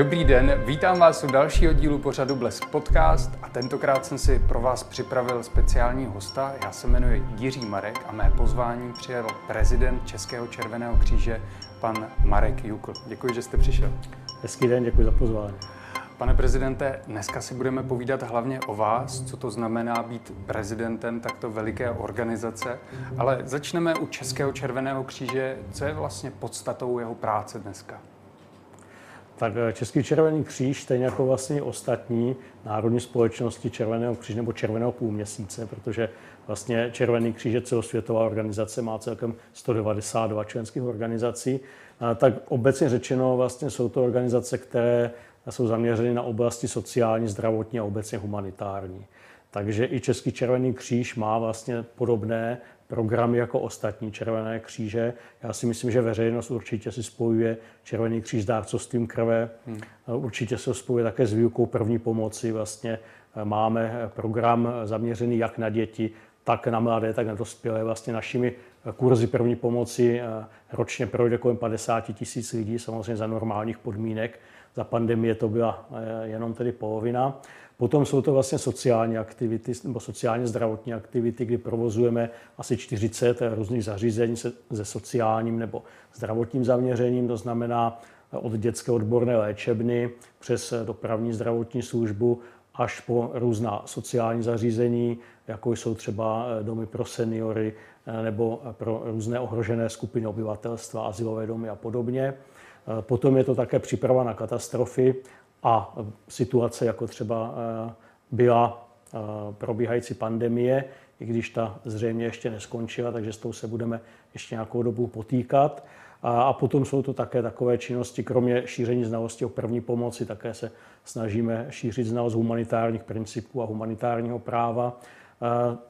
Dobrý den, vítám vás u dalšího dílu pořadu Blesk Podcast a tentokrát jsem si pro vás připravil speciální hosta. Já se jmenuji Jiří Marek a mé pozvání přijel prezident Českého červeného kříže, pan Marek Jukl. Děkuji, že jste přišel. Hezký den, děkuji za pozvání. Pane prezidente, dneska si budeme povídat hlavně o vás, co to znamená být prezidentem takto veliké organizace, ale začneme u Českého červeného kříže. Co je vlastně podstatou jeho práce dneska? Tak eh, Český červený kříž, stejně jako vlastně ostatní národní společnosti Červeného kříže nebo Červeného půlměsíce, protože vlastně Červený kříž je celosvětová organizace, má celkem 192 členských organizací, tak obecně řečeno vlastně jsou to organizace, které jsou zaměřeny na oblasti sociální, zdravotní a obecně humanitární. Takže i Český červený kříž má vlastně podobné programy jako ostatní Červené kříže. Já si myslím, že veřejnost určitě si spojuje Červený kříž s dárcovstvím krve. Hmm. Určitě se spojuje také s výukou první pomoci. Vlastně eh, máme program zaměřený jak na děti, tak na mladé, tak na dospělé. Vlastně našimi eh, kurzy první pomoci eh, ročně projde kolem 50 tisíc lidí, samozřejmě za normálních podmínek. Za pandemie to byla jenom tedy polovina. Potom jsou to vlastně sociální aktivity nebo sociálně zdravotní aktivity, kdy provozujeme asi 40 různých zařízení se, se sociálním nebo zdravotním zaměřením, to znamená od dětské odborné léčebny přes dopravní zdravotní službu až po různá sociální zařízení, jako jsou třeba domy pro seniory nebo pro různé ohrožené skupiny obyvatelstva, asilové domy a podobně. Potom je to také příprava na katastrofy, a situace, jako třeba eh, byla eh, probíhající pandemie, i když ta zřejmě ještě neskončila, takže s tou se budeme ještě nějakou dobu potýkat. A potom jsou to také takové činnosti, kromě šíření znalosti o první pomoci, také se snažíme šířit znalost humanitárních principů a humanitárního práva.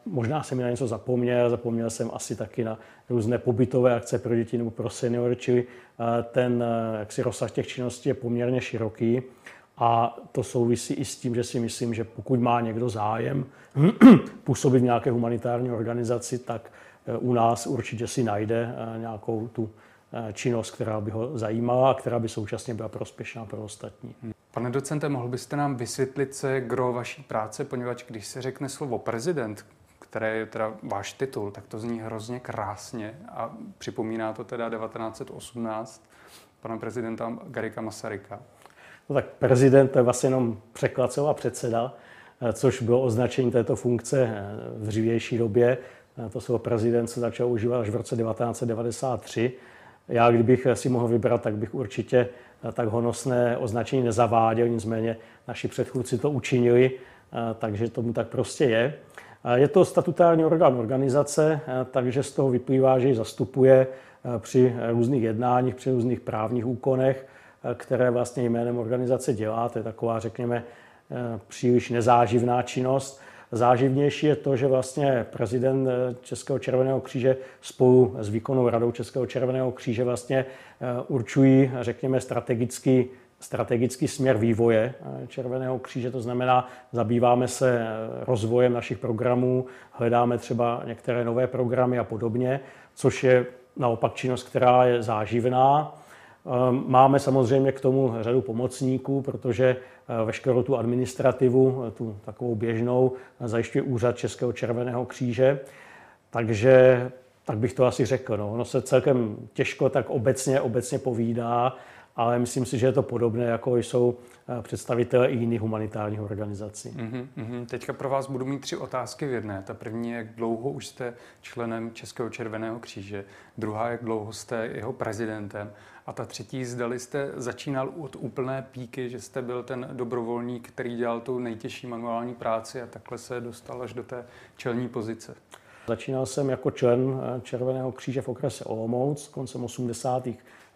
Možná jsem na něco zapomněl, zapomněl jsem asi taky na různé pobytové akce pro děti nebo pro seniory, čili ten jaksi rozsah těch činností je poměrně široký. A to souvisí i s tím, že si myslím, že pokud má někdo zájem působit v nějaké humanitární organizaci, tak eh, u nás určitě si najde eh, nějakou tu činnost, která by ho zajímala a která by současně byla prospěšná pro ostatní. Pane docente, mohl byste nám vysvětlit, co je gro vaší práce, poněvadž když se řekne slovo prezident, které je teda váš titul, tak to zní hrozně krásně a připomíná to teda 1918 pana prezidenta Garika Masaryka. No tak prezident je vlastně jenom překlad a předseda, eh, což bylo označení této funkce eh, v dřívější době. Eh, to slovo prezident se začal užívat až v roce 1993. Já, kdybych si mohl vybrat, tak bych určitě tak honosné označení nezaváděl, nicméně naši předchůdci to učinili, takže tomu tak prostě je. Je to statutární orgán organizace, takže z toho vyplývá, že ji zastupuje při různých jednáních, při různých právních úkonech které vlastně jménem organizace dělá. To je taková, řekněme, eh, příliš nezáživná činnost. Záživnější je to, že vlastně prezident eh, Českého červeného kříže spolu s výkonnou radou Českého červeného kříže vlastně eh, určují, řekněme, strategický, strategický směr vývoje Červeného kříže. To znamená, zabýváme se rozvojem našich programů, hledáme třeba některé nové programy a podobně, což je naopak činnost, která je záživná máme samozřejmě k tomu řadu pomocníků, protože eh, veškerou tu administrativu, eh, tu takovou běžnou, zajišťuje úřad Českého červeného kříže. Takže tak bych to asi řekl. No. Ono se celkem těžko tak obecně, obecně povídá, ale myslím si, že je to podobné, jako jsou představitelé i jiných humanitárních organizací. Mm-hmm. Teďka pro vás budu mít tři otázky v jedné. Ta první je, jak dlouho už jste členem Českého červeného kříže, druhá, jak dlouho jste jeho prezidentem a ta třetí, zdali jste začínal od úplné píky, že jste byl ten dobrovolník, který dělal tu nejtěžší manuální práci a takhle se dostal až do té čelní pozice. Začínal jsem jako člen eh, Červeného kříže v okrese Olomouc koncem 80.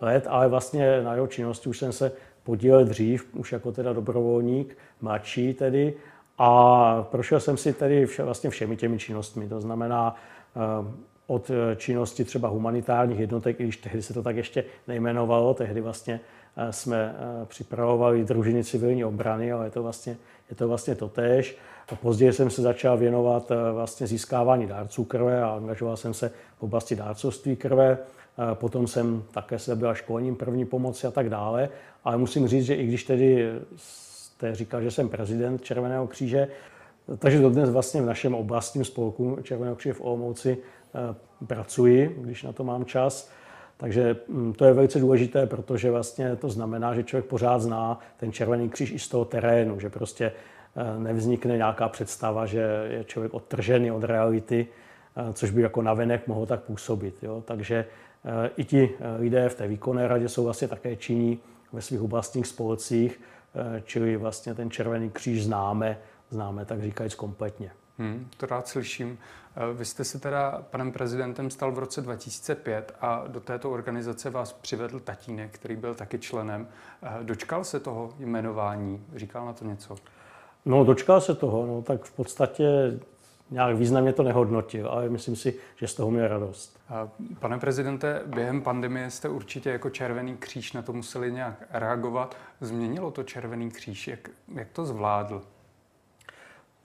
let, ale vlastně na jeho činnosti už jsem se podílel dřív, už jako teda dobrovolník, mladší tedy, a prošel jsem si tedy vše, vlastně všemi těmi činnostmi. To znamená eh, od eh, činnosti třeba humanitárních jednotek, i když tehdy se to tak ještě nejmenovalo, tehdy vlastně eh, jsme připravovali družiny civilní obrany, ale je to vlastně, je to vlastně totéž. A později jsem se začal věnovat vlastně získávání dárců krve a angažoval jsem se v oblasti dárcovství krve. Potom jsem také se zabýval školením první pomoci a tak dále. Ale musím říct, že i když tedy jste říkal, že jsem prezident Červeného kříže, takže dodnes vlastně v našem oblastním spolku Červeného kříže v Olomouci pracuji, když na to mám čas. Takže mm, to je velice důležité, protože vlastně to znamená, že člověk pořád zná ten Červený kříž i z toho terénu, že prostě eh, nevznikne nějaká představa, že je člověk odtržený od reality, eh, což by jako navenek mohlo tak působit. Jo? Takže eh, i ti lidé v té výkonné radě jsou vlastně také činí ve svých oblastních spolcích, čili vlastně ten Červený kříž známe, známe tak říkajíc kompletně. Hmm, to rád slyším. Eh, vy jste se teda panem prezidentem stal v roce 2005 a do této organizace vás přivedl tatínek, který byl taky členem. Eh, dočkal se toho jmenování? Říkal na to něco? No, dočkal se toho, no, tak v podstatě nějak významně to nehodnotil, ale myslím si, že z toho měl radost. Pane prezidente, během pandemie jste určitě jako Červený kříž na to museli nějak reagovat. Změnilo to Červený kříž? Jak, jak to zvládl?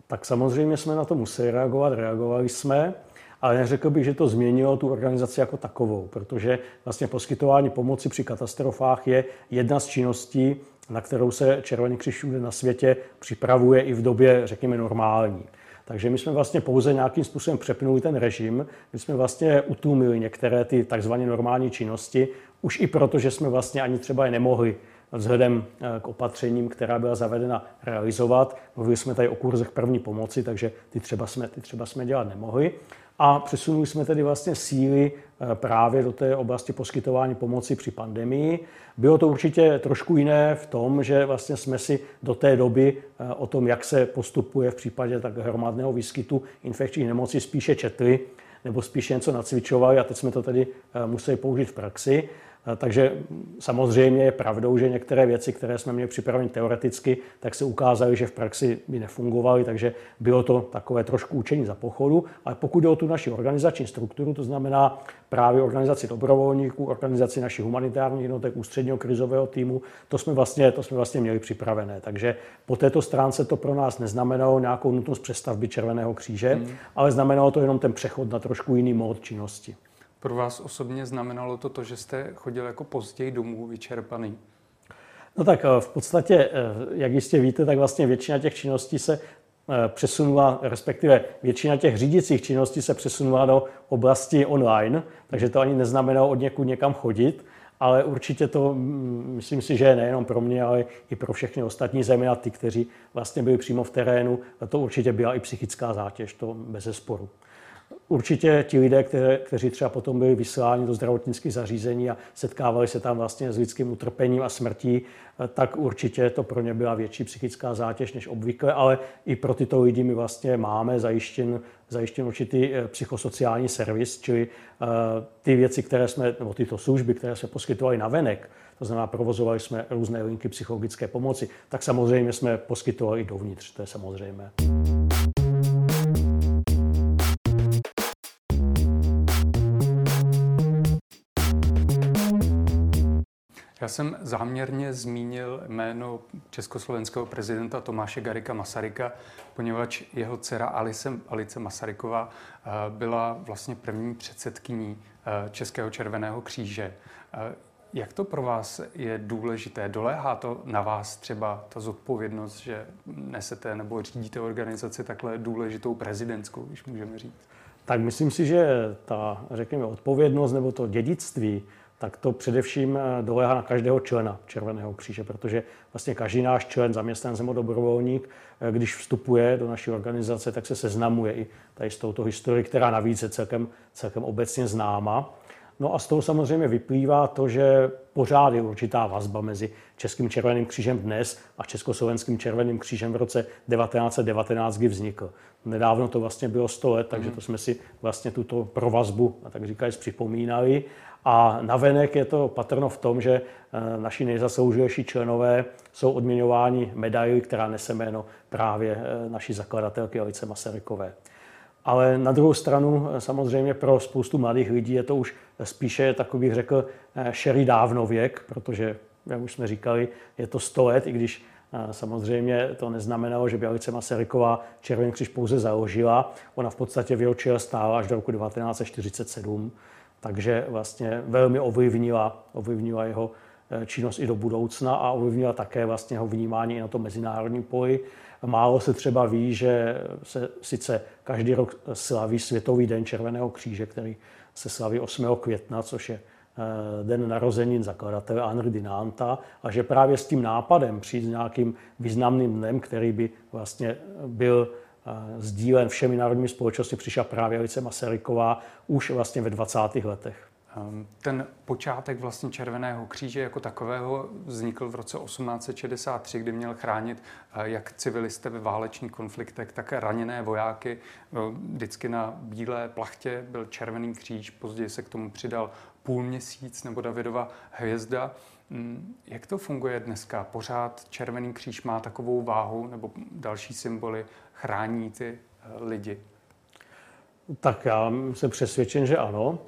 tak samozřejmě jsme na to museli reagovat, reagovali jsme, ale neřekl bych, že to změnilo tu organizaci jako takovou, protože vlastně poskytování pomoci při katastrofách je jedna z činností, na kterou se Červený všude na světě připravuje i v době, řekněme, normální. Takže my jsme vlastně pouze nějakým způsobem přepnuli ten režim, my jsme vlastně utlumili některé ty takzvané normální činnosti, už i proto, že jsme vlastně ani třeba je nemohli vzhledem eh, k opatřením, která byla zavedena, realizovat. Mluvili jsme tady o kurzech první pomoci, takže ty třeba jsme, ty třeba jsme dělat nemohli. A přesunuli jsme tedy vlastně síly eh, právě do té oblasti poskytování pomoci při pandemii. Bylo to určitě trošku jiné v tom, že vlastně jsme si do té doby eh, o tom, jak se postupuje v případě tak hromadného výskytu infekčních nemocí, spíše četli nebo spíše něco nacvičovali a teď jsme to tedy museli použít v praxi. Eh, takže samozřejmě je pravdou, že některé věci, které jsme měli připraveny teoreticky, tak se ukázaly, že v praxi by nefungovaly, takže bylo to takové trošku učení za pochodu. Ale pokud jde o tu naši organizační strukturu, to znamená právě organizaci dobrovolníků, organizaci našich humanitárních jednotek, ústředního krizového týmu, to jsme, vlastně, to jsme vlastně měli připravené. Takže po této stránce to pro nás neznamenalo nějakou nutnost přestavby Červeného kříže, hmm. ale znamenalo to jenom ten přechod na trošku jiný mód činnosti. Pro vás osobně znamenalo to to, že jste chodil jako později domů vyčerpaný? No tak eh, v podstatě, eh, jak jistě víte, tak vlastně většina těch činností se eh, přesunula, respektive většina těch řídicích činností se přesunula do oblasti online, takže to ani neznamenalo od někud někam chodit, ale určitě to, myslím si, že nejenom pro mě, ale i pro všechny ostatní, zejména ty, kteří vlastně byli přímo v terénu, to určitě byla i psychická zátěž, to bez sporu. Určitě ti lidé, které, kteří třeba potom byli vysláni do zdravotnických zařízení a setkávali se tam vlastně s lidským utrpením a smrtí, tak určitě to pro ně byla větší psychická zátěž než obvykle, ale i pro tyto lidi my vlastně máme zajištěn, zajištěn určitý eh, psychosociální servis, čili uh, ty věci, které jsme, nebo tyto služby, které jsme poskytovali na venek, to znamená, provozovali jsme různé linky psychologické pomoci, tak samozřejmě jsme poskytovali i dovnitř, to je samozřejmé. Já jsem záměrně zmínil jméno československého prezidenta Tomáše Garika Masaryka, poněvadž jeho dcera Alice, Alice Masaryková eh, byla vlastně první předsedkyní eh, Českého červeného kříže. Eh, jak to pro vás je důležité? Doléhá to na vás třeba ta zodpovědnost, že nesete nebo řídíte organizaci takhle důležitou prezidentskou, když můžeme říct? Tak myslím si, že ta, řekněme, odpovědnost nebo to dědictví tak to především eh, doléhá na každého člena Červeného kříže, protože vlastně každý náš člen, zaměstnanec nebo dobrovolník, eh, když vstupuje do naší organizace, tak se seznamuje i tady s touto historií, která navíc je celkem, celkem obecně známa. No a z toho samozřejmě vyplývá to, že pořád je určitá vazba mezi Českým červeným křížem dnes a Československým červeným křížem v roce 1919, kdy vznikl. Nedávno to vlastně bylo 100 let, takže mhm. to jsme si vlastně tuto provazbu, a tak říkají, připomínali. A navenek je to patrno v tom, že eh, naši nejzasloužilejší členové jsou odměňováni medaily, která nese jméno právě eh, naší zakladatelky Alice Masarykové. Ale na druhou stranu eh, samozřejmě pro spoustu mladých lidí je to už spíše, takový bych řekl, šerý dávnověk, protože, jak už jsme říkali, je to 100 let, i když Samozřejmě to neznamenalo, že by Alice Masaryková Červený kříž pouze založila. Ona v podstatě v jeho čele stála až do roku 1947 takže vlastně velmi ovlivnila, ovlivnila jeho činnost i do budoucna a ovlivnila také vlastně jeho vnímání i na to mezinárodní poli. Málo se třeba ví, že se sice každý rok slaví Světový den Červeného kříže, který se slaví 8. května, což je eh, den narozenin zakladatele Henry Dinanta a že právě s tím nápadem přijít s nějakým významným dnem, který by vlastně byl eh, sdílen všemi národními společnosti, přišla právě Alice Masaryková už vlastně ve 20. letech. Ehm, ten počátek vlastně Červeného kříže jako takového vznikl v roce 1863, kdy měl chránit eh, jak civilisty ve válečných konfliktech, tak raněné vojáky. Vždycky na bílé plachtě byl Červený kříž, později se k tomu přidal půl měsíc nebo Davidova hvězda. Mm, jak to funguje dneska? Pořád Červený kříž má takovou váhu nebo další symboly chrání ty eh, lidi? Tak já jsem přesvědčen, že ano.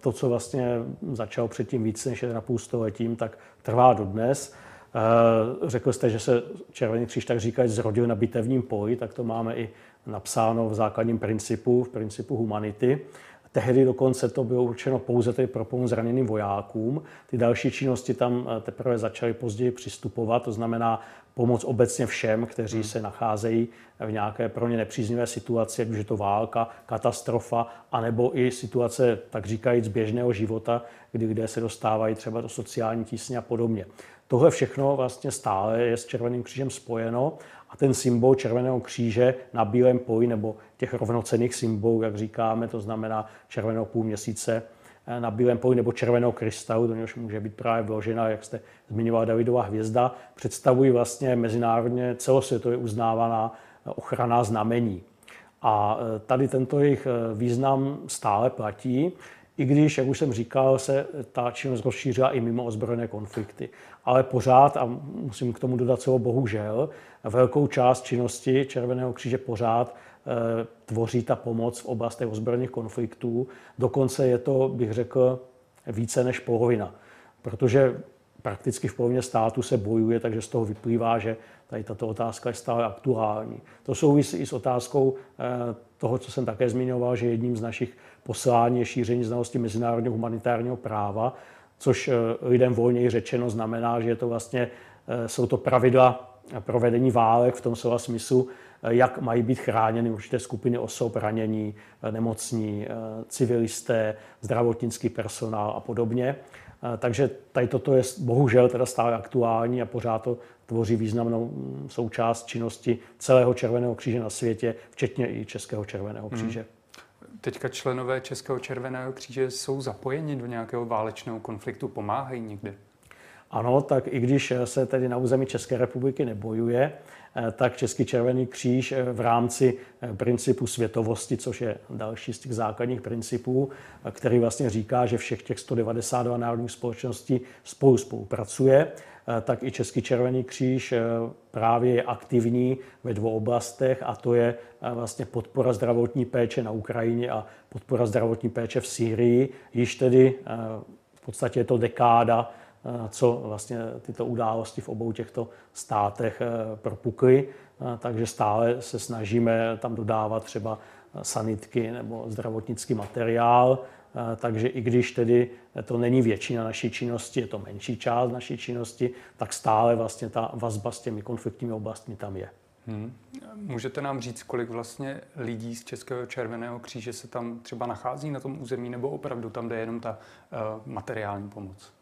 To, co vlastně začalo předtím více než 1,5 stoletím, tak trvá dodnes. Řekl jste, že se Červený kříž tak říkají zrodil na bitevním poli, tak to máme i napsáno v základním principu, v principu humanity. Tehdy dokonce to bylo určeno pouze tedy pro pomoc zraněným vojákům. Ty další činnosti tam teprve začaly později přistupovat, to znamená pomoc obecně všem, kteří hmm. se nacházejí v nějaké pro ně nepříznivé situaci, ať už je to válka, katastrofa, anebo i situace, tak říkajíc, běžného života, kdy lidé se dostávají třeba do sociální tísně a podobně. Tohle všechno vlastně stále je s Červeným křížem spojeno a ten symbol Červeného kříže na bílém poli nebo těch rovnocených symbolů, jak říkáme, to znamená červeného půl měsíce eh, na bílém poli nebo červeného krystalu, do něhož může být právě vložena, jak jste zmiňoval, Davidová hvězda, představují vlastně mezinárodně celosvětově uznávaná eh, ochrana znamení. A eh, tady tento jejich význam stále platí, i když, jak už jsem říkal, se ta činnost rozšířila i mimo ozbrojené konflikty. Ale pořád, a musím k tomu dodat celou bohužel, velkou část činnosti Červeného kříže pořád tvoří ta pomoc v oblastech ozbrojených konfliktů. Dokonce je to, bych řekl, více než polovina. Protože prakticky v polovině státu se bojuje, takže z toho vyplývá, že tady tato otázka je stále aktuální. To souvisí i s otázkou e, toho, co jsem také zmiňoval, že jedním z našich poslání je šíření znalosti mezinárodního humanitárního práva, což eh, lidem volněji řečeno znamená, že je to vlastně, eh, jsou to pravidla provedení válek v tom slova smyslu, eh, jak mají být chráněny určité skupiny osob, ranění, nemocní, civilisté, zdravotnický personál a podobně. Takže tady toto je bohužel teda stále aktuální a pořád to tvoří významnou mm, součást činnosti celého Červeného kříže na světě, včetně i Českého Červeného kříže. Hmm. Teďka členové Českého červeného kříže jsou zapojeni do nějakého válečného konfliktu, pomáhají někde? Ano, tak i když se tedy na území České republiky nebojuje, eh, tak Český červený kříž eh, v rámci eh, principu světovosti, což je další z těch základních principů, který vlastně říká, že všech těch 192 národních společností spolu spolupracuje, tak i Český červený kříž právě je aktivní ve dvou oblastech a to je vlastně podpora zdravotní péče na Ukrajině a podpora zdravotní péče v Sýrii. Již tedy v podstatě je to dekáda Eh, co vlastně tyto události v obou těchto státech eh, propukly. Takže stále se snažíme tam dodávat třeba sanitky nebo zdravotnický materiál. Takže i když tedy to není většina naší činnosti, je to menší část naší činnosti, tak stále vlastně ta vazba s těmi konfliktními oblastmi tam je. Hmm. Můžete nám říct, kolik vlastně lidí z Českého červeného kříže se tam třeba nachází na tom území, nebo opravdu tam jde jenom ta uh, materiální pomoc?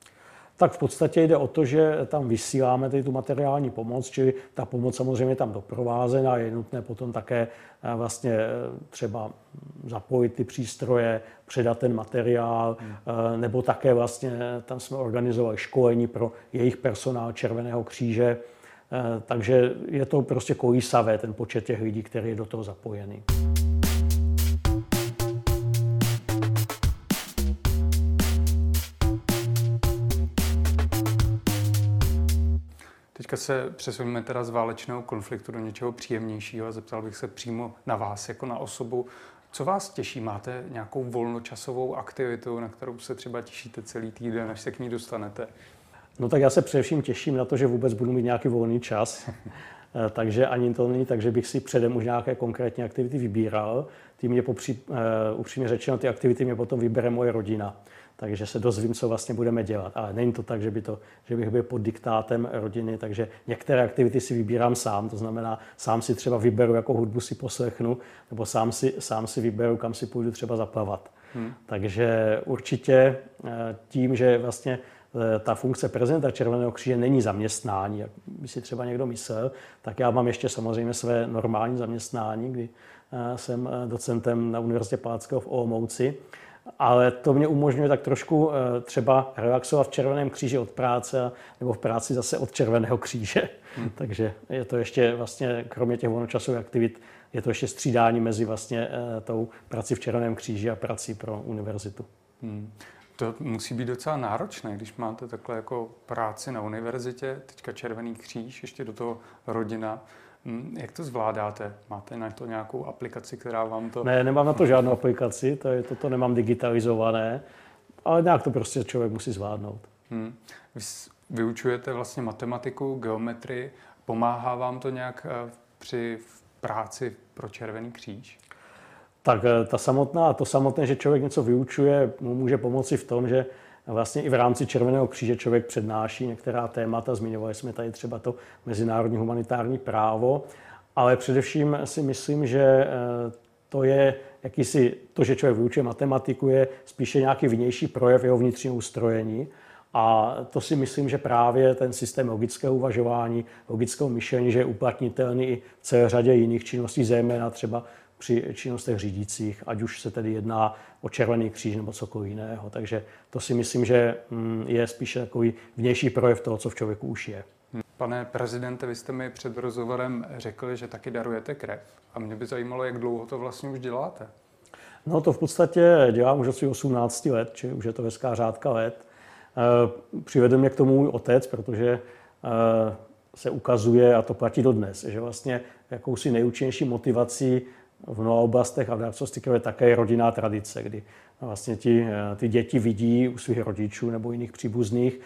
Tak v podstatě jde o to, že tam vysíláme tady tu materiální pomoc, čili ta pomoc samozřejmě tam doprovázená, je nutné potom také eh, vlastně eh, třeba zapojit ty přístroje, předat ten materiál, hmm. Eh, nebo také vlastně tam jsme organizovali školení pro jejich personál Červeného kříže, takže je to prostě kolísavé, ten počet těch lidí, který je do toho zapojený. Teďka se přesuneme teda z válečného konfliktu do něčeho příjemnějšího a zeptal bych se přímo na vás, jako na osobu. Co vás těší? Máte nějakou volnočasovou aktivitu, na kterou se třeba těšíte celý týden, až se k ní dostanete? No tak já se především těším na to, že vůbec budu mít nějaký volný čas. takže ani to není tak, že bych si předem už nějaké konkrétní aktivity vybíral. Ty mě popří, upřímně řečeno, ty aktivity mě potom vybere moje rodina takže se dozvím, co vlastně budeme dělat. Ale není to tak, že, by to, že bych byl pod diktátem rodiny, takže některé aktivity si vybírám sám, to znamená, sám si třeba vyberu, jako hudbu si poslechnu, nebo sám si, sám si vyberu, kam si půjdu třeba zaplavat. Hmm. Takže určitě eh, tím, že vlastně eh, ta funkce prezidenta Červeného kříže není zaměstnání, jak by si třeba někdo myslel, tak já mám ještě samozřejmě své normální zaměstnání, kdy eh, jsem docentem na Univerzitě Palackého v Olomouci ale to mě umožňuje tak trošku eh, třeba relaxovat v Červeném kříži od práce nebo v práci zase od Červeného kříže. Hmm. Takže je to ještě vlastně, kromě těch volnočasových aktivit, je to ještě střídání mezi vlastně eh, tou prací v Červeném kříži a prací pro univerzitu. Hmm. To musí být docela náročné, když máte takhle jako práci na univerzitě, teďka Červený kříž, ještě do toho rodina. Hm, jak to zvládáte? Máte na to nějakou aplikaci, která vám to... Ne, nemám na to žádnou aplikaci, to je, toto nemám digitalizované, ale nějak to prostě člověk musí zvládnout. Hmm. Vy vyučujete vlastně matematiku, geometrii, pomáhá vám to nějak eh, při práci pro Červený kříž? Tak eh, ta samotná, to samotné, že člověk něco vyučuje, mu může pomoci v tom, že vlastně i v rámci Červeného kříže člověk přednáší některá témata. Zmiňovali jsme tady třeba to mezinárodní humanitární právo, ale především si myslím, že eh, to je jakýsi, to, že člověk vyučuje matematiku, je spíše nějaký vnější projev jeho vnitřního ustrojení. A to si myslím, že právě ten systém logického uvažování, logického myšlení, že je uplatnitelný i v celé řadě jiných činností, zejména třeba při činnostech řídících, ať už se tedy jedná o Červený kříž nebo cokoliv jiného. Takže to si myslím, že mm, je spíše takový vnější projev toho, co v člověku už je. Pane prezidente, vy jste mi před rozhovorem řekli, že taky darujete krev. A mě by zajímalo, jak dlouho to vlastně už děláte. No to v podstatě dělám už od svých 18 let, či už je to hezká řádka let. Eh, přivedl mě k tomu můj otec, protože eh, se ukazuje, a to platí dodnes, že vlastně jakousi nejúčinnější motivací v mnoha oblastech a v dárcovství je také rodinná tradice, kdy vlastně ti, ty děti vidí u svých rodičů nebo jiných příbuzných,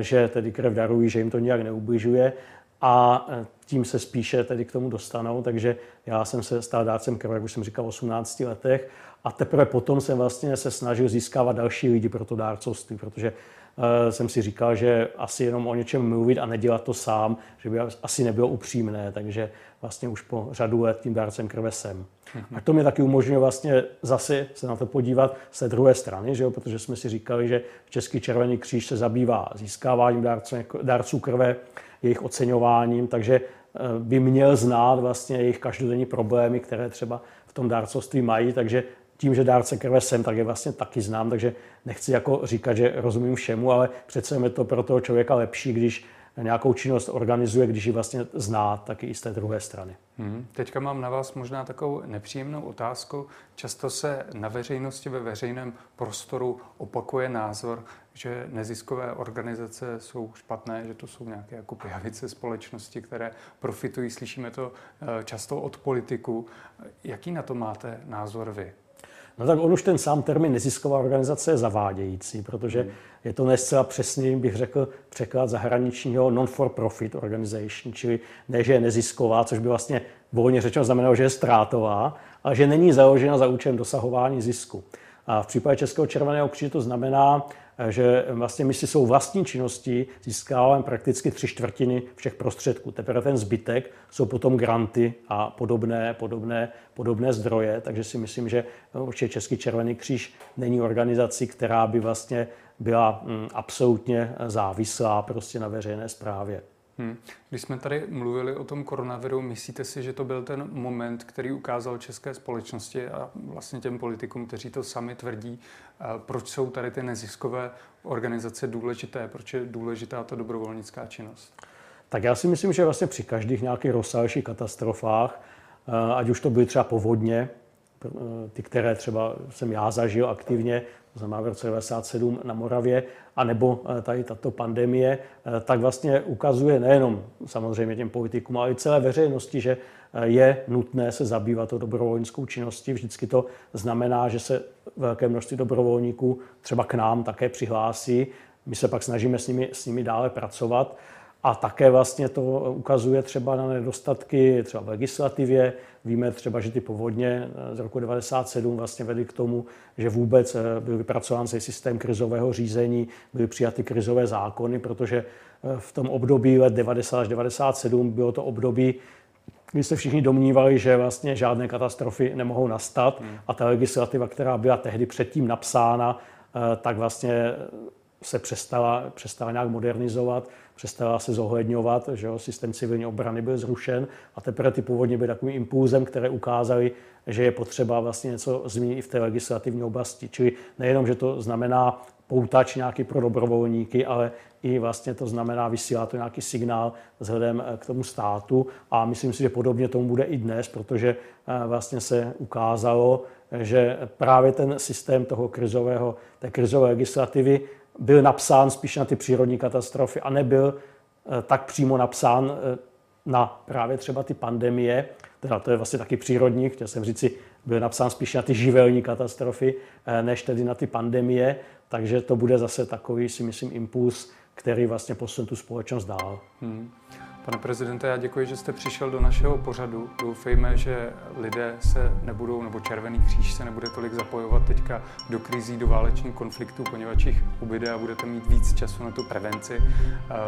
že tedy krev darují, že jim to nějak neubližuje a tím se spíše tedy k tomu dostanou. Takže já jsem se stal dárcem krve, jak už jsem říkal, v 18 letech a teprve potom jsem vlastně se snažil získávat další lidi pro to dárcovství, protože Eh, jsem si říkal, že asi jenom o něčem mluvit a nedělat to sám, že by asi nebylo upřímné, takže vlastně už po řadu let tím dárcem krve jsem. Mm-hmm. A to mě taky umožňuje vlastně zase se na to podívat z té druhé strany, že jo? protože jsme si říkali, že Český červený kříž se zabývá získáváním dárců, dárců krve, jejich oceňováním, takže eh, by měl znát vlastně jejich každodenní problémy, které třeba v tom dárcovství mají, takže tím, že dárce krve jsem, tak je vlastně taky znám, takže nechci jako říkat, že rozumím všemu, ale přece je to pro toho člověka lepší, když nějakou činnost organizuje, když ji vlastně zná, taky i z té druhé strany. Hmm. Teďka mám na vás možná takovou nepříjemnou otázku. Často se na veřejnosti, ve veřejném prostoru opakuje názor, že neziskové organizace jsou špatné, že to jsou nějaké jako pijavice společnosti, které profitují. Slyšíme to eh, často od politiků. Jaký na to máte názor vy? No tak on už ten sám termín nezisková organizace je zavádějící, protože hmm. je to nescela přesný, bych řekl, překlad zahraničního non-for-profit organization, čili ne, že je nezisková, což by vlastně volně řečeno znamenalo, že je ztrátová, ale že není založena za účelem dosahování zisku. A v případě Českého červeného kříže to znamená, že vlastně my si svou vlastní činností získáváme prakticky tři čtvrtiny všech prostředků. Teprve ten zbytek jsou potom granty a podobné, podobné, podobné zdroje, takže si myslím, že určitě Český červený kříž není organizací, která by vlastně byla mm, absolutně závislá prostě na veřejné správě. Hmm. Když jsme tady mluvili o tom koronaviru, myslíte si, že to byl ten moment, který ukázal české společnosti a vlastně těm politikům, kteří to sami tvrdí, proč jsou tady ty neziskové organizace důležité, proč je důležitá ta dobrovolnická činnost? Tak já si myslím, že vlastně při každých nějakých rozsáhlejších katastrofách, ať už to byly třeba povodně, ty, které třeba jsem já zažil aktivně, znamená v roce 1997 na Moravě, anebo eh, tady tato pandemie, eh, tak vlastně ukazuje nejenom samozřejmě těm politikům, ale i celé veřejnosti, že eh, je nutné se zabývat to dobrovolnickou činností. Vždycky to znamená, že se velké množství dobrovolníků třeba k nám také přihlásí. My se pak snažíme s nimi, s nimi dále pracovat. A také vlastně to ukazuje třeba na nedostatky třeba v legislativě. Víme třeba, že ty povodně z roku 1997 vlastně vedly k tomu, že vůbec byl vypracován systém krizového řízení, byly přijaty krizové zákony, protože v tom období let 90 až 97 bylo to období, kdy se všichni domnívali, že vlastně žádné katastrofy nemohou nastat hmm. a ta legislativa, která byla tehdy předtím napsána, eh, tak vlastně se přestala, přestala nějak modernizovat, přestala se zohledňovat, že jo, systém civilní obrany byl zrušen a teprve ty původně byly takovým impulzem, které ukázaly, že je potřeba vlastně něco změnit i v té legislativní oblasti. Čili nejenom, že to znamená poutač nějaký pro dobrovolníky, ale i vlastně to znamená, vysílá to nějaký signál vzhledem eh, k tomu státu a myslím si, že podobně tomu bude i dnes, protože eh, vlastně se ukázalo, že právě ten systém toho krizového, té krizové legislativy byl napsán spíš na ty přírodní katastrofy a nebyl eh, tak přímo napsán na právě třeba ty pandemie, teda to je vlastně taky přírodní, chtěl jsem říct si, byl napsán spíš na ty živelní katastrofy, než tedy na ty pandemie, takže to bude zase takový, si myslím, impuls, který vlastně posune tu společnost dál. Hmm. Pane prezidente, já děkuji, že jste přišel do našeho pořadu. Doufejme, že lidé se nebudou, nebo Červený kříž se nebude tolik zapojovat teďka do krizí, do válečných konfliktů, poněvadž jich ubyde a budete mít víc času na tu prevenci.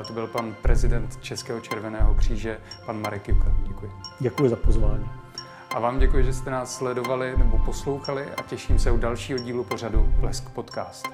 To byl pan prezident Českého Červeného kříže, pan Marek Juka. Děkuji. Děkuji za pozvání. A vám děkuji, že jste nás sledovali nebo poslouchali a těším se u dalšího dílu pořadu Blesk Podcast.